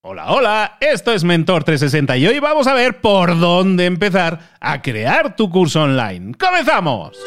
Hola, hola, esto es Mentor 360 y hoy vamos a ver por dónde empezar a crear tu curso online. ¡Comenzamos!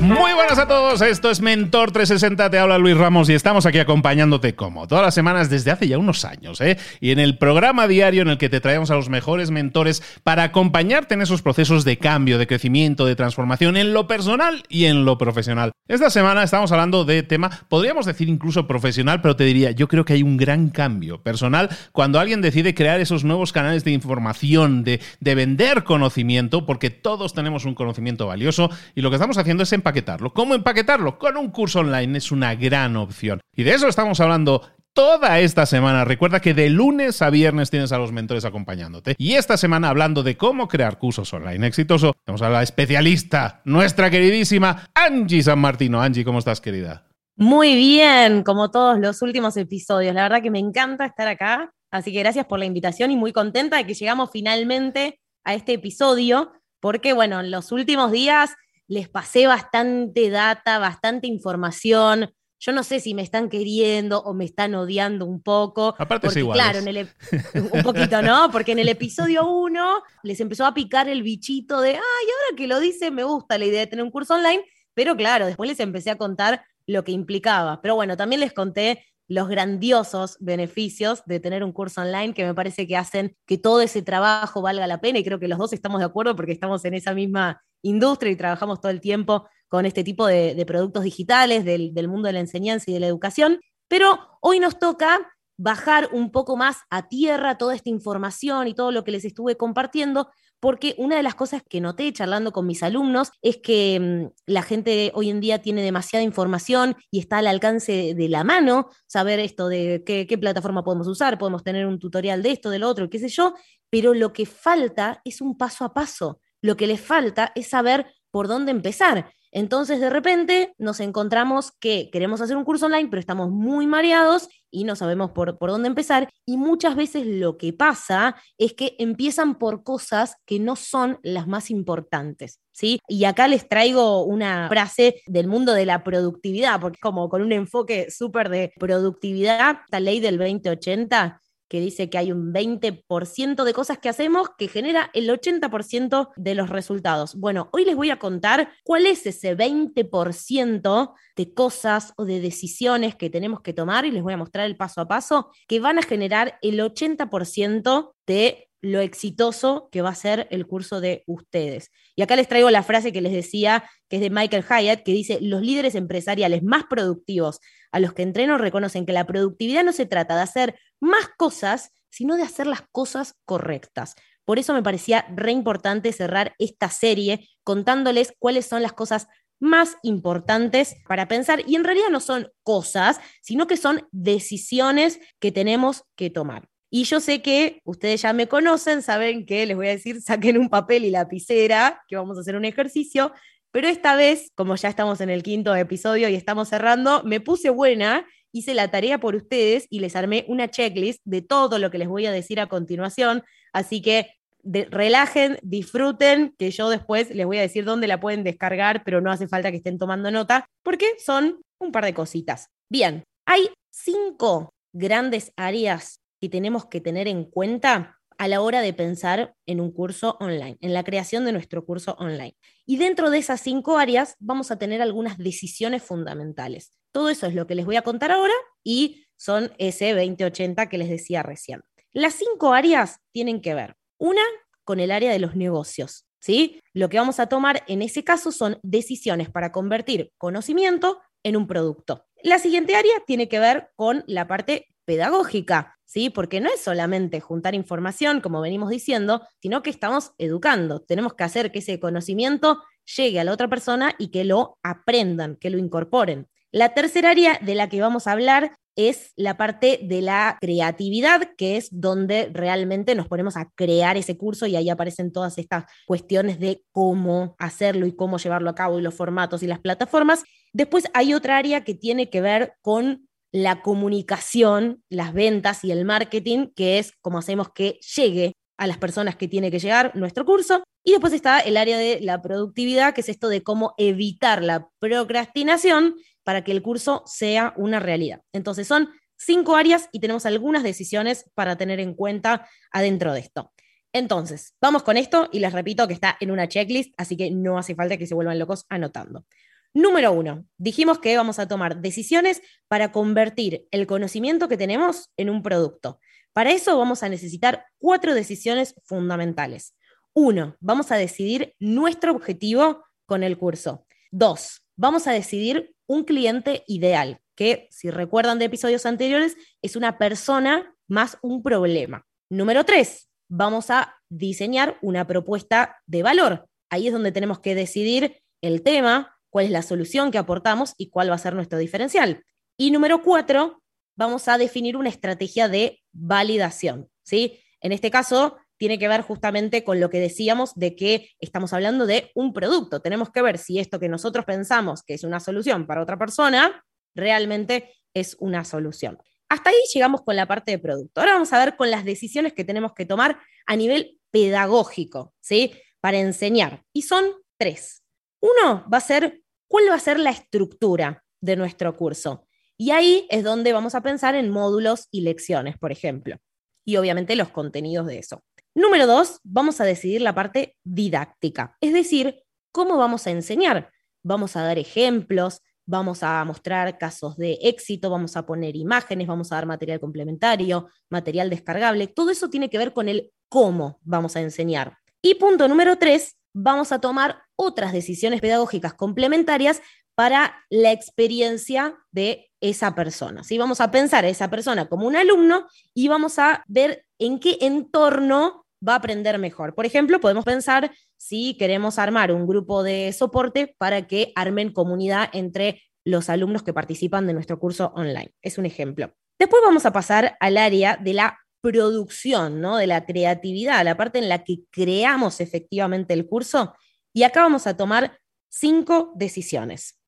Muy buenas a todos, esto es Mentor 360, te habla Luis Ramos y estamos aquí acompañándote como todas las semanas desde hace ya unos años, ¿eh? Y en el programa diario en el que te traemos a los mejores mentores para acompañarte en esos procesos de cambio, de crecimiento, de transformación en lo personal y en lo profesional. Esta semana estamos hablando de tema, podríamos decir incluso profesional, pero te diría, yo creo que hay un gran cambio personal cuando alguien decide crear esos nuevos canales de información, de, de vender conocimiento, porque todos tenemos un conocimiento valioso y lo que estamos haciendo es empaquetar ¿Cómo empaquetarlo? Con un curso online es una gran opción. Y de eso estamos hablando toda esta semana. Recuerda que de lunes a viernes tienes a los mentores acompañándote. Y esta semana hablando de cómo crear cursos online exitoso, tenemos a la especialista, nuestra queridísima Angie San Martino. Angie, ¿cómo estás, querida? Muy bien, como todos los últimos episodios. La verdad que me encanta estar acá. Así que gracias por la invitación y muy contenta de que llegamos finalmente a este episodio, porque bueno, en los últimos días les pasé bastante data, bastante información. Yo no sé si me están queriendo o me están odiando un poco. Aparte porque, igual. Claro, en el, un poquito, ¿no? Porque en el episodio 1 les empezó a picar el bichito de, ay, ahora que lo dice, me gusta la idea de tener un curso online. Pero claro, después les empecé a contar lo que implicaba. Pero bueno, también les conté los grandiosos beneficios de tener un curso online que me parece que hacen que todo ese trabajo valga la pena y creo que los dos estamos de acuerdo porque estamos en esa misma industria y trabajamos todo el tiempo con este tipo de, productos digitales del, mundo de la enseñanza y de la educación. Pero hoy nos toca bajar un poco más a tierra toda esta información y todo lo que les estuve compartiendo, porque una de las cosas que noté charlando con mis alumnos es que mm, la gente hoy en día tiene demasiada información y está al alcance de la mano saber esto de qué, qué plataforma podemos usar, podemos tener un tutorial de esto, del otro, qué sé yo, pero lo que falta es un paso a paso. Lo que les falta es saber por dónde empezar. Entonces, de repente, nos encontramos que queremos hacer un curso online, pero estamos muy mareados y no sabemos por, por, dónde empezar. Y muchas veces lo que pasa es que empiezan por cosas que no son las más importantes. ¿sí? Y acá les traigo una frase del mundo de la productividad, porque como con un enfoque súper de productividad, esta ley del 2080 que dice que hay un 20% de cosas que hacemos que genera el 80% de los resultados. Bueno, hoy les voy a contar cuál es ese 20% de cosas o de decisiones que tenemos que tomar y les voy a mostrar el paso a paso que van a generar el 80% de lo exitoso que va a ser el curso de ustedes. Y acá les traigo la frase que les decía, que es de Michael Hyatt, que dice, los líderes empresariales más productivos a los que entreno reconocen que la productividad no se trata de hacer más cosas, sino de hacer las cosas correctas. Por eso me parecía re importante cerrar esta serie contándoles cuáles son las cosas más importantes para pensar. Y en realidad no son cosas, sino que son decisiones que tenemos que tomar. Y yo sé que ustedes ya me conocen, saben que les voy a decir, saquen un papel y lapicera, que vamos a hacer un ejercicio, pero esta vez, como ya estamos en el quinto episodio y estamos cerrando, me puse buena, hice la tarea por ustedes y les armé una checklist de todo lo que les voy a decir a continuación, así que relajen, disfruten, que yo después les voy a decir dónde la pueden descargar, pero no hace falta que estén tomando nota, porque son un par de cositas. Bien, hay cinco grandes áreas que tenemos que tener en cuenta a la hora de pensar en un curso online, en la creación de nuestro curso online. Y dentro de esas cinco áreas vamos a tener algunas decisiones fundamentales. Todo eso es lo que les voy a contar ahora y son ese 2080 que les decía recién. Las cinco áreas tienen que ver, una con el área de los negocios, ¿sí? Lo que vamos a tomar en ese caso son decisiones para convertir conocimiento en un producto. La siguiente área tiene que ver con la parte pedagógica, ¿sí? Porque no es solamente juntar información, como venimos diciendo, sino que estamos educando. Tenemos que hacer que ese conocimiento llegue a la otra persona y que lo aprendan, que lo incorporen. La tercera área de la que vamos a hablar es la parte de la creatividad, que es donde realmente nos ponemos a crear ese curso y ahí aparecen todas estas cuestiones de cómo hacerlo y cómo llevarlo a cabo y los formatos y las plataformas. Después hay otra área que tiene que ver con la comunicación, las ventas y el marketing, que es como hacemos que llegue a las personas que tiene que llegar nuestro curso. Y después está el área de la productividad, que es esto de cómo evitar la procrastinación para que el curso sea una realidad. Entonces son cinco áreas y tenemos algunas decisiones para tener en cuenta adentro de esto. Entonces, vamos con esto y les repito que está en una checklist, así que no hace falta que se vuelvan locos anotando. Número uno, dijimos que vamos a tomar decisiones para convertir el conocimiento que tenemos en un producto. Para eso vamos a necesitar cuatro decisiones fundamentales. Uno, vamos a decidir nuestro objetivo con el curso. Dos, vamos a decidir un cliente ideal, que si recuerdan de episodios anteriores, es una persona más un problema. Número tres, vamos a diseñar una propuesta de valor. Ahí es donde tenemos que decidir el tema, cuál es la solución que aportamos y cuál va a ser nuestro diferencial. Y número cuatro, vamos a definir una estrategia de validación. ¿sí? En este caso, tiene que ver justamente con lo que decíamos de que estamos hablando de un producto. Tenemos que ver si esto que nosotros pensamos que es una solución para otra persona realmente es una solución. Hasta ahí llegamos con la parte de producto. Ahora vamos a ver con las decisiones que tenemos que tomar a nivel pedagógico, ¿sí? Para enseñar. Y son tres. Uno va a ser, ¿cuál va a ser la estructura de nuestro curso? Y ahí es donde vamos a pensar en módulos y lecciones, por ejemplo. Y obviamente los contenidos de eso. Número dos, vamos a decidir la parte didáctica, es decir, cómo vamos a enseñar. Vamos a dar ejemplos, vamos a mostrar casos de éxito, vamos a poner imágenes, vamos a dar material complementario, material descargable. Todo eso tiene que ver con el cómo vamos a enseñar. Y punto número tres, vamos a tomar otras decisiones pedagógicas complementarias para la experiencia de esa persona. ¿sí? Vamos a pensar a esa persona como un alumno y vamos a ver en qué entorno va a aprender mejor. Por ejemplo, podemos pensar si queremos armar un grupo de soporte para que armen comunidad entre los alumnos que participan de nuestro curso online. Es un ejemplo. Después vamos a pasar al área de la producción, ¿no? de la creatividad, la parte en la que creamos efectivamente el curso. Y acá vamos a tomar cinco decisiones.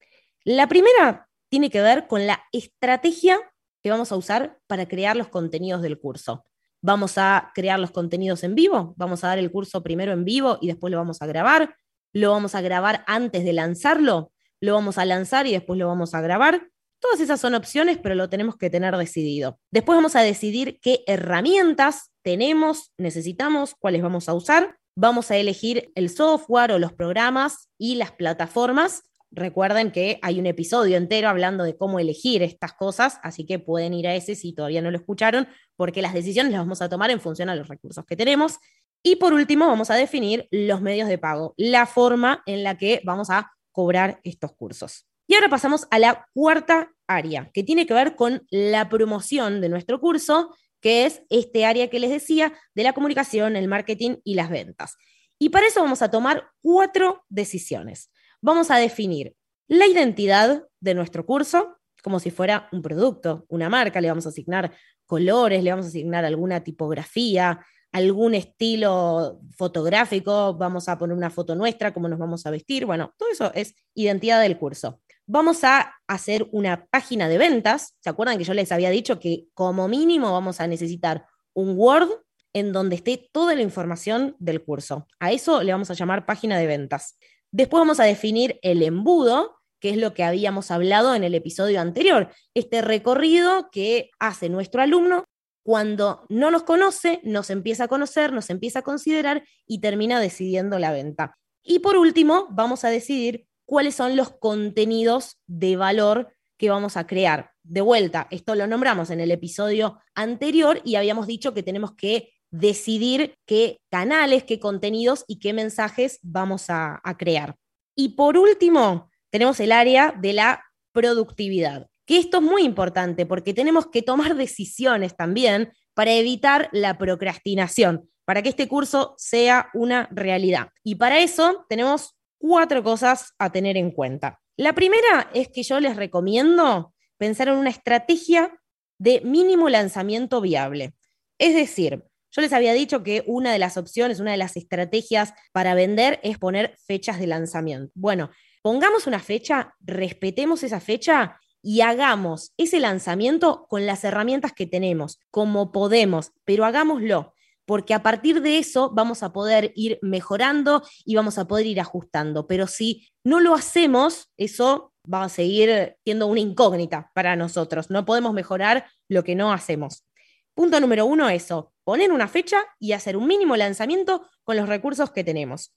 La primera tiene que ver con la estrategia que vamos a usar para crear los contenidos del curso. Vamos a crear los contenidos en vivo, vamos a dar el curso primero en vivo y después lo vamos a grabar, lo vamos a grabar antes de lanzarlo, lo vamos a lanzar y después lo vamos a grabar. Todas esas son opciones, pero lo tenemos que tener decidido. Después vamos a decidir qué herramientas tenemos, necesitamos, cuáles vamos a usar. Vamos a elegir el software o los programas y las plataformas Recuerden que hay un episodio entero hablando de cómo elegir estas cosas, así que pueden ir a ese si todavía no lo escucharon, porque las decisiones las vamos a tomar en función a los recursos que tenemos. Y por último, vamos a definir los medios de pago, la forma en la que vamos a cobrar estos cursos. Y ahora pasamos a la cuarta área, que tiene que ver con la promoción de nuestro curso, que es este área que les decía de la comunicación, el marketing y las ventas. Y para eso vamos a tomar cuatro decisiones vamos a definir la identidad de nuestro curso como si fuera un producto, una marca, le vamos a asignar colores, le vamos a asignar alguna tipografía, algún estilo fotográfico, vamos a poner una foto nuestra, cómo nos vamos a vestir, bueno, todo eso es identidad del curso. Vamos a hacer una página de ventas, ¿se acuerdan que yo les había dicho que como mínimo vamos a necesitar un Word en donde esté toda la información del curso? A eso le vamos a llamar página de ventas. Después vamos a definir el embudo, que es lo que habíamos hablado en el episodio anterior, este recorrido que hace nuestro alumno cuando no nos conoce, nos empieza a conocer, nos empieza a considerar y termina decidiendo la venta. Y por último, vamos a decidir cuáles son los contenidos de valor que vamos a crear. De vuelta, esto lo nombramos en el episodio anterior y habíamos dicho que tenemos que decidir qué canales, qué contenidos y qué mensajes vamos a, crear. Y por último, tenemos el área de la productividad, que esto es muy importante porque tenemos que tomar decisiones también para evitar la procrastinación, para que este curso sea una realidad. Y para eso tenemos cuatro cosas a tener en cuenta. La primera es que yo les recomiendo pensar en una estrategia de mínimo lanzamiento viable. Es decir, yo les había dicho que una de las opciones, una de las estrategias para vender es poner fechas de lanzamiento. Bueno, pongamos una fecha, respetemos esa fecha y hagamos ese lanzamiento con las herramientas que tenemos, como podemos, pero hagámoslo, porque a partir de eso vamos a poder ir mejorando y vamos a poder ir ajustando. Pero si no lo hacemos, eso va a seguir siendo una incógnita para nosotros. No podemos mejorar lo que no hacemos. Punto número uno, eso, poner una fecha y hacer un mínimo lanzamiento con los recursos que tenemos.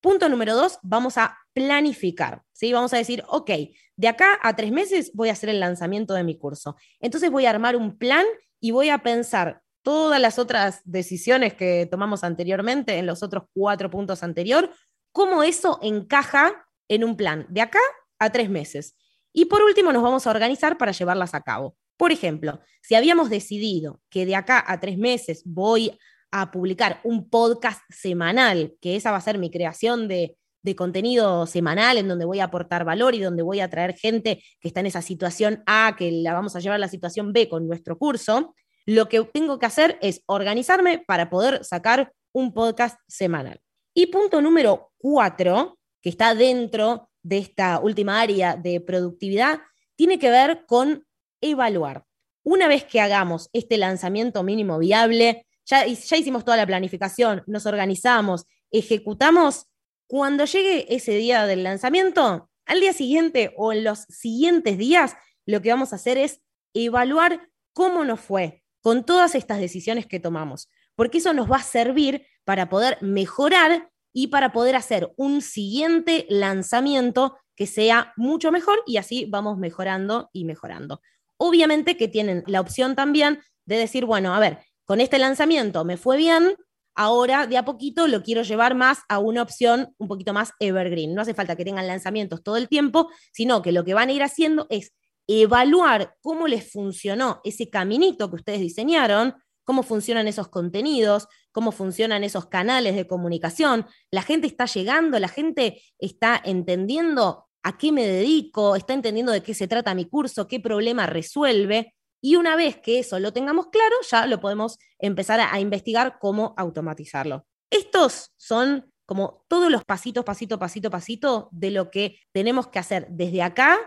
Punto número dos, vamos a planificar, ¿sí? Vamos a decir, ok, de acá a tres meses voy a hacer el lanzamiento de mi curso. Entonces voy a armar un plan y voy a pensar todas las otras decisiones que tomamos anteriormente en los otros cuatro puntos anteriores, cómo eso encaja en un plan de acá a tres meses. Y por último, nos vamos a organizar para llevarlas a cabo. Por ejemplo, si habíamos decidido que de acá a tres meses voy a publicar un podcast semanal, que esa va a ser mi creación de, contenido semanal en donde voy a aportar valor y donde voy a traer gente que está en esa situación A, que la vamos a llevar a la situación B con nuestro curso, lo que tengo que hacer es organizarme para poder sacar un podcast semanal. Y punto número cuatro, que está dentro de esta última área de productividad, tiene que ver con evaluar. Una vez que hagamos este lanzamiento mínimo viable, ya, hicimos toda la planificación, nos organizamos, ejecutamos, cuando llegue ese día del lanzamiento, al día siguiente o en los siguientes días, lo que vamos a hacer es evaluar cómo nos fue con todas estas decisiones que tomamos, porque eso nos va a servir para poder mejorar y para poder hacer un siguiente lanzamiento que sea mucho mejor y así vamos mejorando y mejorando. Obviamente que tienen la opción también de decir, bueno, a ver, con este lanzamiento me fue bien, ahora de a poquito lo quiero llevar más a una opción un poquito más evergreen. No hace falta que tengan lanzamientos todo el tiempo, sino que lo que van a ir haciendo es evaluar cómo les funcionó ese caminito que ustedes diseñaron, cómo funcionan esos contenidos, cómo funcionan esos canales de comunicación. La gente está llegando, la gente está entendiendo a qué me dedico, está entendiendo de qué se trata mi curso, qué problema resuelve. Y una vez que eso lo tengamos claro, ya lo podemos empezar a, investigar cómo automatizarlo. Estos son como todos los pasitos, pasito, pasito, pasito de lo que tenemos que hacer desde acá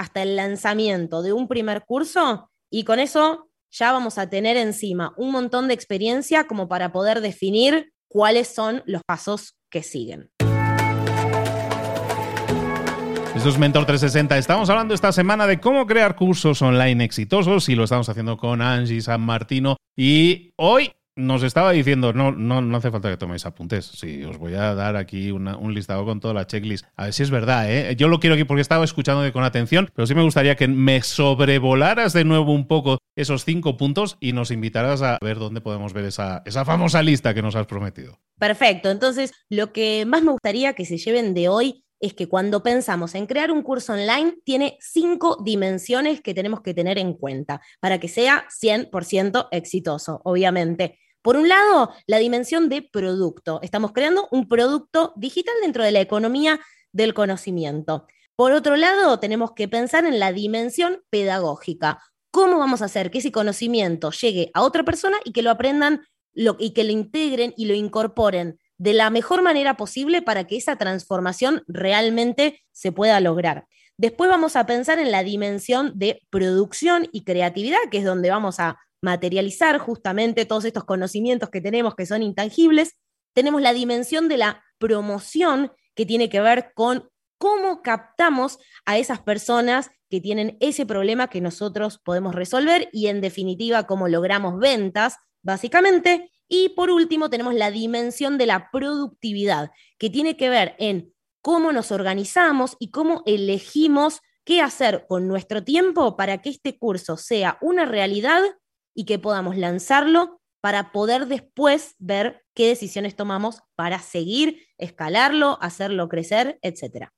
hasta el lanzamiento de un primer curso y con eso ya vamos a tener encima un montón de experiencia como para poder definir cuáles son los pasos que siguen. Esto es Mentor 360. Estamos hablando esta semana de cómo crear cursos online exitosos y lo estamos haciendo con Angie San Martino. Y hoy nos estaba diciendo, no, no, no hace falta que toméis apuntes. Sí, os voy a dar aquí un listado con toda la checklist. A ver si es verdad, ¿eh? Yo lo quiero aquí porque estaba escuchando con atención, pero sí me gustaría que me sobrevolaras de nuevo un poco esos cinco puntos y nos invitaras a ver dónde podemos ver esa, esa famosa lista que nos has prometido. Perfecto. Entonces, lo que más me gustaría que se lleven de hoy es que cuando pensamos en crear un curso online, tiene cinco dimensiones que tenemos que tener en cuenta para que sea 100% exitoso, obviamente. Por un lado, la dimensión de producto. Estamos creando un producto digital dentro de la economía del conocimiento. Por otro lado, tenemos que pensar en la dimensión pedagógica. ¿Cómo vamos a hacer que ese conocimiento llegue a otra persona y que lo aprendan y que lo integren y lo incorporen de la mejor manera posible para que esa transformación realmente se pueda lograr. Después vamos a pensar en la dimensión de producción y creatividad, que es donde vamos a materializar justamente todos estos conocimientos que tenemos que son intangibles. Tenemos la dimensión de la promoción, que tiene que ver con cómo captamos a esas personas que tienen ese problema que nosotros podemos resolver y en definitiva cómo logramos ventas, básicamente. Y por último, tenemos la dimensión de la productividad, que tiene que ver en cómo nos organizamos y cómo elegimos qué hacer con nuestro tiempo para que este curso sea una realidad y que podamos lanzarlo para poder después ver qué decisiones tomamos para seguir, escalarlo, hacerlo crecer, etcétera.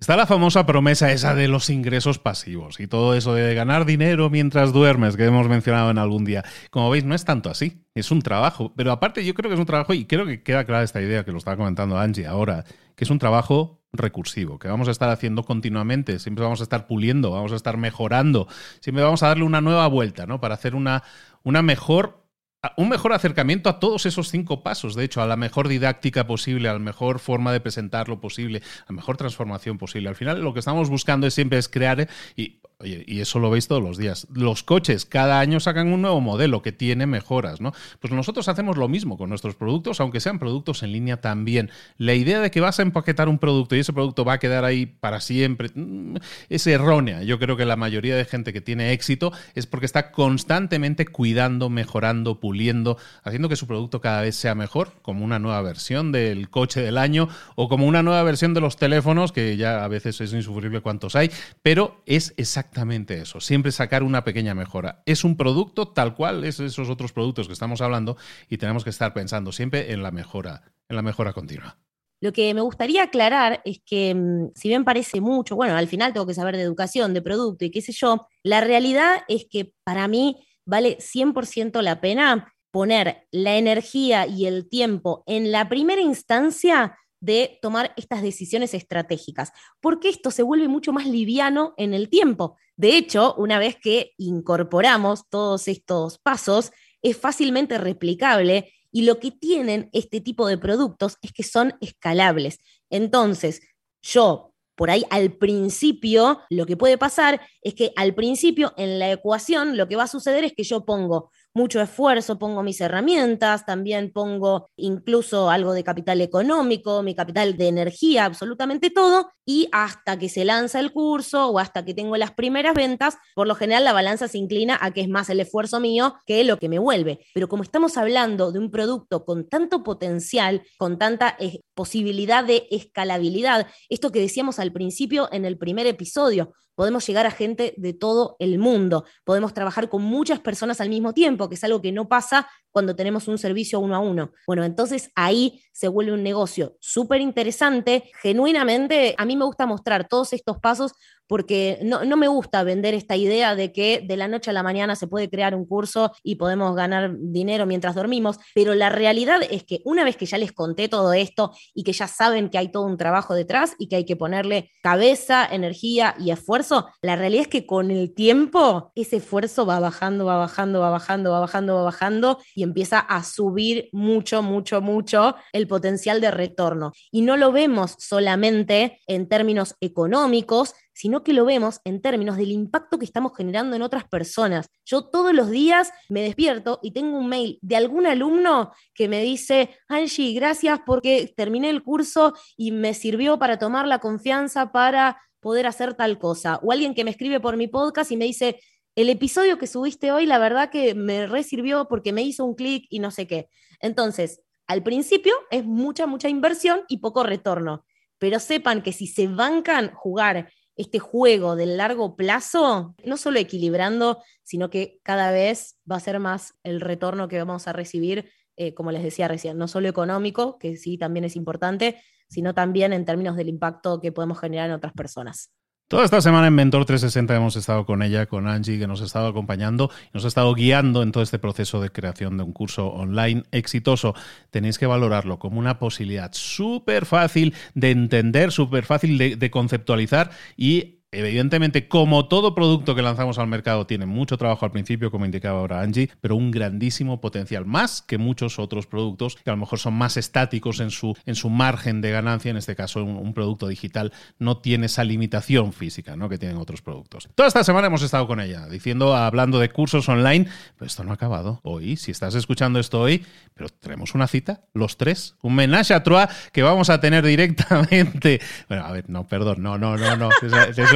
Está la famosa promesa esa de los ingresos pasivos y todo eso de ganar dinero mientras duermes que hemos mencionado en algún día. Como veis, no es tanto así, es un trabajo. Pero aparte yo creo que es un trabajo, y creo que queda clara esta idea que lo estaba comentando Angie ahora, que es un trabajo recursivo, que vamos a estar haciendo continuamente, siempre vamos a estar puliendo, vamos a estar mejorando, siempre vamos a darle una nueva vuelta, ¿no? Para hacer una, una mejor un mejor acercamiento a todos esos cinco pasos, de hecho, a la mejor didáctica posible, a la mejor forma de presentarlo posible, a la mejor transformación posible. Al final lo que estamos buscando es siempre es crear, y Oye, y eso lo veis todos los días. Los coches cada año sacan un nuevo modelo que tiene mejoras, ¿no? Pues nosotros hacemos lo mismo con nuestros productos, aunque sean productos en línea también. La idea de que vas a empaquetar un producto y ese producto va a quedar ahí para siempre mm, es errónea. Yo creo que la mayoría de gente que tiene éxito es porque está constantemente cuidando, mejorando, puliendo, haciendo que su producto cada vez sea mejor, como una nueva versión del coche del año o como una nueva versión de los teléfonos, que ya a veces es insufrible cuántos hay, pero es exactamente exactamente eso, siempre sacar una pequeña mejora. Es un producto tal cual es esos otros productos que estamos hablando y tenemos que estar pensando siempre en la mejora, en la mejora continua. Lo que me gustaría aclarar es que, mm, si bien parece mucho, bueno, al final tengo que saber de educación, de producto y qué sé yo, la realidad es que para mí vale 100% la pena poner la energía y el tiempo en la primera instancia de tomar estas decisiones estratégicas, porque esto se vuelve mucho más liviano en el tiempo. De hecho, una vez que incorporamos todos estos pasos, es fácilmente replicable y lo que tienen este tipo de productos es que son escalables. Entonces, yo por ahí al principio, lo que puede pasar es que al principio en la ecuación lo que va a suceder es que yo pongo mucho esfuerzo, pongo mis herramientas, también pongo incluso algo de capital económico, mi capital de energía, absolutamente todo, y hasta que se lanza el curso o hasta que tengo las primeras ventas, por lo general la balanza se inclina a que es más el esfuerzo mío que lo que me vuelve. Pero como estamos hablando de un producto con tanto potencial, con tanta eh, posibilidad de escalabilidad, esto que decíamos al principio en el primer episodio, podemos llegar a gente de todo el mundo, podemos trabajar con muchas personas al mismo tiempo, que es algo que no pasa cuando tenemos un servicio uno a uno. Bueno, entonces ahí se vuelve un negocio súper interesante. Genuinamente, a mí me gusta mostrar todos estos pasos porque no, me gusta vender esta idea de que de la noche a la mañana se puede crear un curso y podemos ganar dinero mientras dormimos, pero la realidad es que una vez que ya les conté todo esto y que ya saben que hay todo un trabajo detrás y que hay que ponerle cabeza, energía y esfuerzo, la realidad es que con el tiempo ese esfuerzo va bajando, va bajando, va bajando, va bajando, va bajando y empieza a subir mucho, mucho, mucho el potencial de retorno. Y no lo vemos solamente en términos económicos, sino que lo vemos en términos del impacto que estamos generando en otras personas. Yo todos los días me despierto y tengo un mail de algún alumno que me dice, Angie, gracias porque terminé el curso y me sirvió para tomar la confianza para poder hacer tal cosa. O alguien que me escribe por mi podcast y me dice, el episodio que subiste hoy, la verdad que me resirvió porque me hizo un clic y no sé qué. Entonces, al principio es mucha, mucha inversión y poco retorno. Pero sepan que si se bancan jugar este juego del largo plazo, no solo equilibrando, sino que cada vez va a ser más el retorno que vamos a recibir, eh, como les decía recién, no solo económico, que sí también es importante, sino también en términos del impacto que podemos generar en otras personas. Toda esta semana en Mentor 360 hemos estado con ella, con Angie, que nos ha estado acompañando y nos ha estado guiando en todo este proceso de creación de un curso online exitoso. Tenéis que valorarlo como una posibilidad súper fácil de entender, súper fácil de, de conceptualizar y Evidentemente, como todo producto que lanzamos al mercado, tiene mucho trabajo al principio, como indicaba ahora Angie, pero un grandísimo potencial, más que muchos otros productos que a lo mejor son más estáticos en su, en su margen de ganancia. En este caso, un, producto digital no tiene esa limitación física ¿no? que tienen otros productos. Toda esta semana hemos estado con ella, diciendo, hablando de cursos online, pero esto no ha acabado. Hoy, si estás escuchando esto hoy, pero tenemos una cita, los tres, un menage à trois que vamos a tener directamente. Bueno, a ver, no, perdón, no, no, no, no.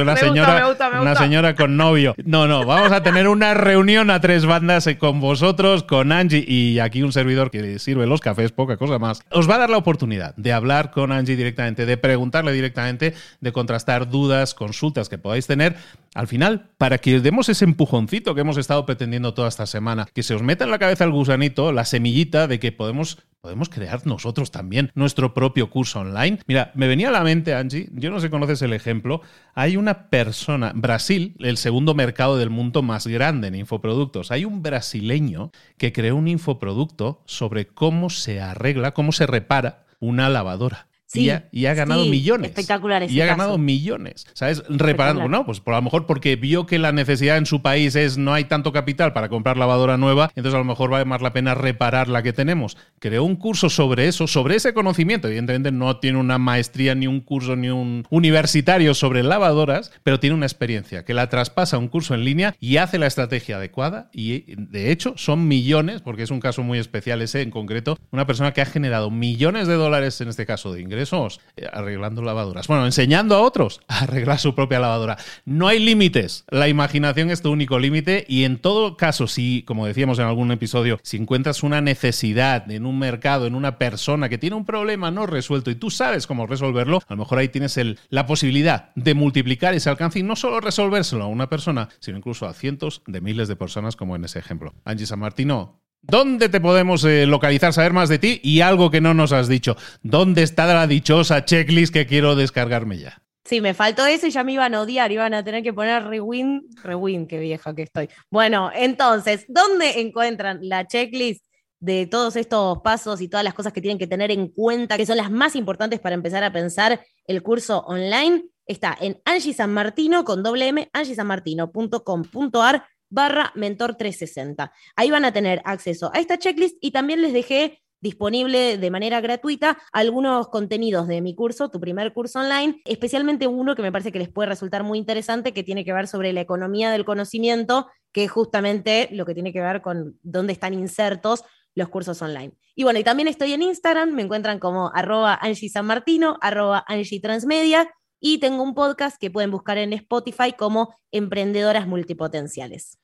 Una señora, una señora con novio. No, no, vamos a tener una reunión a tres bandas eh, con vosotros, con Angie y aquí un servidor que sirve los cafés, poca cosa más. Os va a dar la oportunidad de hablar con Angie directamente, de preguntarle directamente, de contrastar dudas, consultas que podáis tener. Al final, para que os demos ese empujoncito que hemos estado pretendiendo toda esta semana, que se os meta en la cabeza el gusanito, la semillita de que podemos podemos crear nosotros también nuestro propio curso online. Mira, me venía a la mente, Angie, yo no sé si conoces el ejemplo, hay una persona, Brasil, el segundo mercado del mundo más grande en infoproductos, hay un brasileño que creó un infoproducto sobre cómo se arregla, cómo se repara una lavadora. Y, ha, ganado millones. Espectacular Y ha ganado millones. ¿Sabes? Reparando, ¿no? Pues por a lo mejor porque vio que la necesidad en su país es no hay tanto capital para comprar lavadora nueva, entonces a lo mejor vale más la pena reparar la que tenemos. Creó un curso sobre eso, sobre ese conocimiento. Evidentemente no tiene una maestría, ni un curso, ni un universitario sobre lavadoras, pero tiene una experiencia que la traspasa a un curso en línea y hace la estrategia adecuada. Y de hecho son millones, porque es un caso muy especial ese en concreto, una persona que ha generado millones de dólares en este caso de ingresos eh, arreglando lavadoras. Bueno, enseñando a otros a arreglar su propia lavadora. No hay límites. La imaginación es tu único límite y en todo caso, si, como decíamos en algún episodio, si encuentras una necesidad en un mercado, en una persona que tiene un problema no resuelto y tú sabes cómo resolverlo, a lo mejor ahí tienes el, la posibilidad de multiplicar ese alcance y no solo resolvérselo a una persona, sino incluso a cientos de miles de personas como en ese ejemplo. Angie San Martino, ¿Dónde te podemos eh, localizar, saber más de ti? Y algo que no nos has dicho. ¿Dónde está la dichosa checklist que quiero descargarme ya? Sí, me faltó eso y ya me iban a odiar, iban a tener que poner rewind, rewind, qué vieja que estoy. Bueno, entonces, ¿dónde encuentran la checklist de todos estos pasos y todas las cosas que tienen que tener en cuenta, que son las más importantes para empezar a pensar el curso online? Está en Angie San Martino con doble M, angiesanmartino.com.ar barra mentor 360. Ahí van a tener acceso a esta checklist y también les dejé disponible de manera gratuita algunos contenidos de mi curso, tu primer curso online, especialmente uno que me parece que les puede resultar muy interesante, que tiene que ver sobre la economía del conocimiento, que es justamente lo que tiene que ver con dónde están insertos los cursos online. Y bueno, y también estoy en Instagram, me encuentran como arroba Angie San Martino, arroba Angie Transmedia, y tengo un podcast que pueden buscar en Spotify como Emprendedoras Multipotenciales.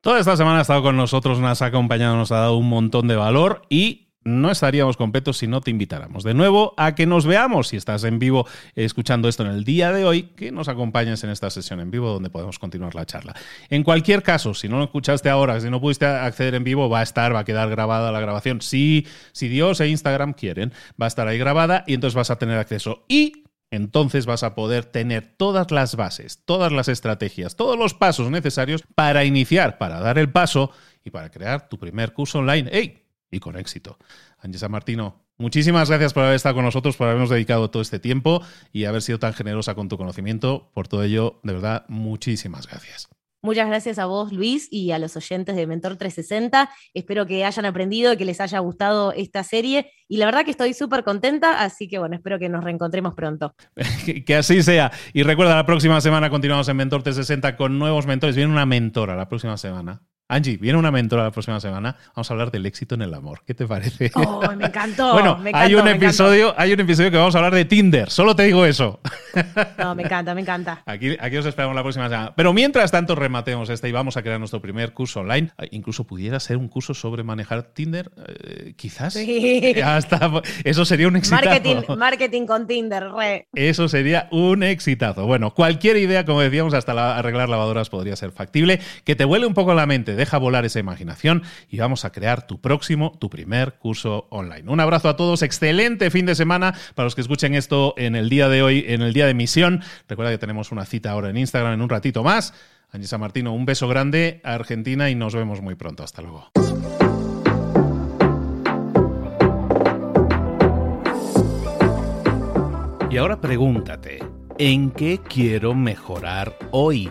Toda esta semana ha estado con nosotros, nos ha acompañado, nos ha dado un montón de valor y no estaríamos completos si no te invitáramos de nuevo a que nos veamos. Si estás en vivo escuchando esto en el día de hoy, que nos acompañes en esta sesión en vivo donde podemos continuar la charla. En cualquier caso, si no lo escuchaste ahora, si no pudiste acceder en vivo, va a estar, va a quedar grabada la grabación. Si, si Dios e Instagram quieren, va a estar ahí grabada y entonces vas a tener acceso. Y entonces vas a poder tener todas las bases, todas las estrategias, todos los pasos necesarios para iniciar, para dar el paso y para crear tu primer curso online. ¡Ey! Y con éxito. Angesa Martino, muchísimas gracias por haber estado con nosotros, por habernos dedicado todo este tiempo y haber sido tan generosa con tu conocimiento. Por todo ello, de verdad, muchísimas gracias. Muchas gracias a vos, Luis, y a los oyentes de Mentor 360. Espero que hayan aprendido que les haya gustado esta serie. Y la verdad que estoy súper contenta, así que bueno, espero que nos reencontremos pronto. que así sea. Y recuerda, la próxima semana continuamos en Mentor 360 con nuevos mentores. Viene una mentora la próxima semana. Angie, viene una mentora la próxima semana. Vamos a hablar del éxito en el amor. ¿Qué te parece? Oh, me encantó. bueno, me hay un episodio, hay un episodio que vamos a hablar de Tinder. Solo te digo eso. no, me encanta, me encanta. Aquí, aquí os esperamos la próxima semana. Pero mientras tanto rematemos este y vamos a crear nuestro primer curso online. Incluso pudiera ser un curso sobre manejar Tinder, eh, quizás. Sí. Eso sería un exitazo. Marketing, marketing con Tinder, re. Eso sería un exitazo. Bueno, cualquier idea, como decíamos, hasta arreglar lavadoras podría ser factible. Que te vuele un poco la mente deja volar esa imaginación y vamos a crear tu próximo, tu primer curso online. Un abrazo a todos, excelente fin de semana para los que escuchen esto en el día de hoy, en el día de emisión. Recuerda que tenemos una cita ahora en Instagram en un ratito más. Angie Martino, un beso grande a Argentina y nos vemos muy pronto. Hasta luego. Y ahora pregúntate, ¿en qué quiero mejorar hoy?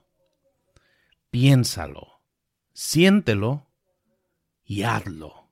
piénsalo, siéntelo y hazlo.